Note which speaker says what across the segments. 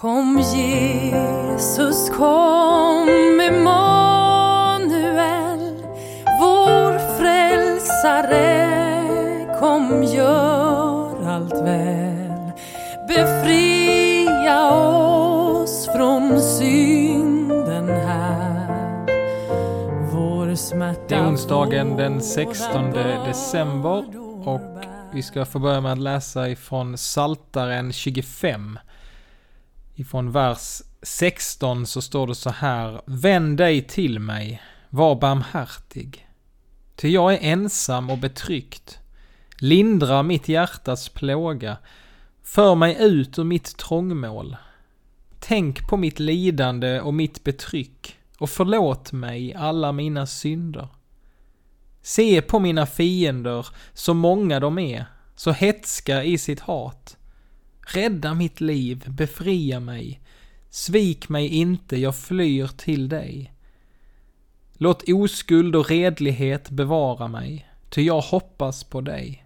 Speaker 1: Kom Jesus, kom Emanuel, vår frälsare, kom gör allt väl. Befria oss från synden här. Vår smärta,
Speaker 2: Det är onsdagen den
Speaker 1: våra
Speaker 2: 16 december och vi ska få börja med att läsa ifrån Saltaren 25. Ifrån vers 16 så står det så här. Vänd dig till mig, var barmhärtig. Ty jag är ensam och betryckt. Lindra mitt hjärtas plåga. För mig ut ur mitt trångmål. Tänk på mitt lidande och mitt betryck och förlåt mig alla mina synder. Se på mina fiender, så många de är, så hetska i sitt hat. Rädda mitt liv, befria mig. Svik mig inte, jag flyr till dig. Låt oskuld och redlighet bevara mig, ty jag hoppas på dig.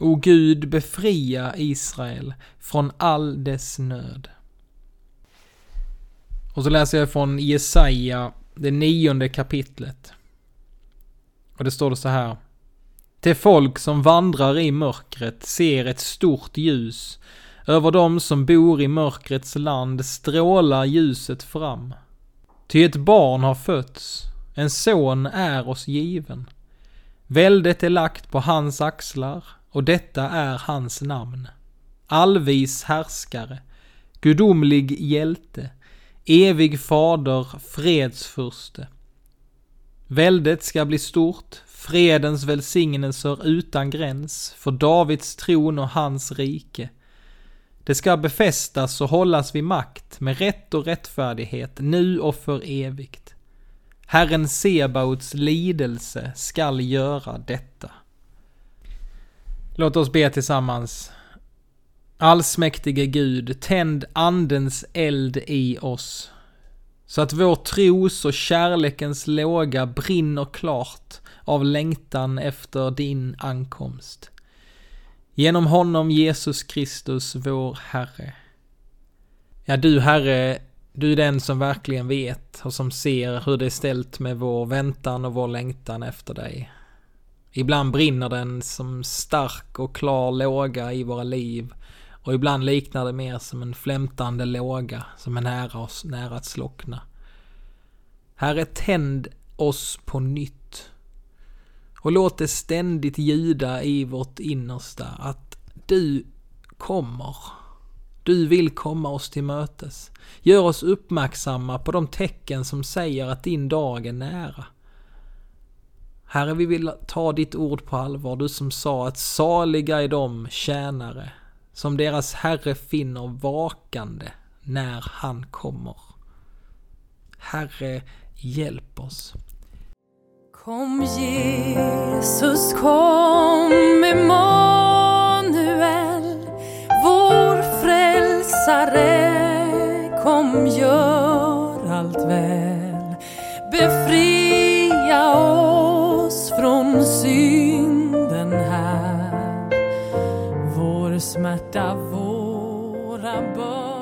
Speaker 2: O Gud, befria Israel från all dess nöd. Och så läser jag från Jesaja, det nionde kapitlet. Och det står det så här. Till folk som vandrar i mörkret ser ett stort ljus. Över dem som bor i mörkrets land strålar ljuset fram. Ty ett barn har fötts, en son är oss given. Väldet är lagt på hans axlar och detta är hans namn. Allvis härskare, gudomlig hjälte, evig fader, fredsfurste. Väldet ska bli stort, fredens välsignelser utan gräns, för Davids tron och hans rike. Det ska befästas och hållas vid makt med rätt och rättfärdighet nu och för evigt. Herren Sebaots lidelse skall göra detta. Låt oss be tillsammans. Allsmäktige Gud, tänd andens eld i oss så att vår tros och kärlekens låga brinner klart av längtan efter din ankomst. Genom honom Jesus Kristus, vår Herre. Ja, du Herre, du är den som verkligen vet och som ser hur det är ställt med vår väntan och vår längtan efter dig. Ibland brinner den som stark och klar låga i våra liv och ibland liknar det mer som en flämtande låga som är nära oss, nära att slockna. Herre, tänd oss på nytt. Och låt det ständigt ljuda i vårt innersta att du kommer. Du vill komma oss till mötes. Gör oss uppmärksamma på de tecken som säger att din dag är nära. Herre, vi vill ta ditt ord på allvar, du som sa att saliga är de tjänare som deras Herre finner vakande när han kommer. Herre, hjälp oss.
Speaker 1: Kom Jesus, kom Emanuel, vår frälsare, kom gör allt väl. Befria oss från synd smärta, våra bördor.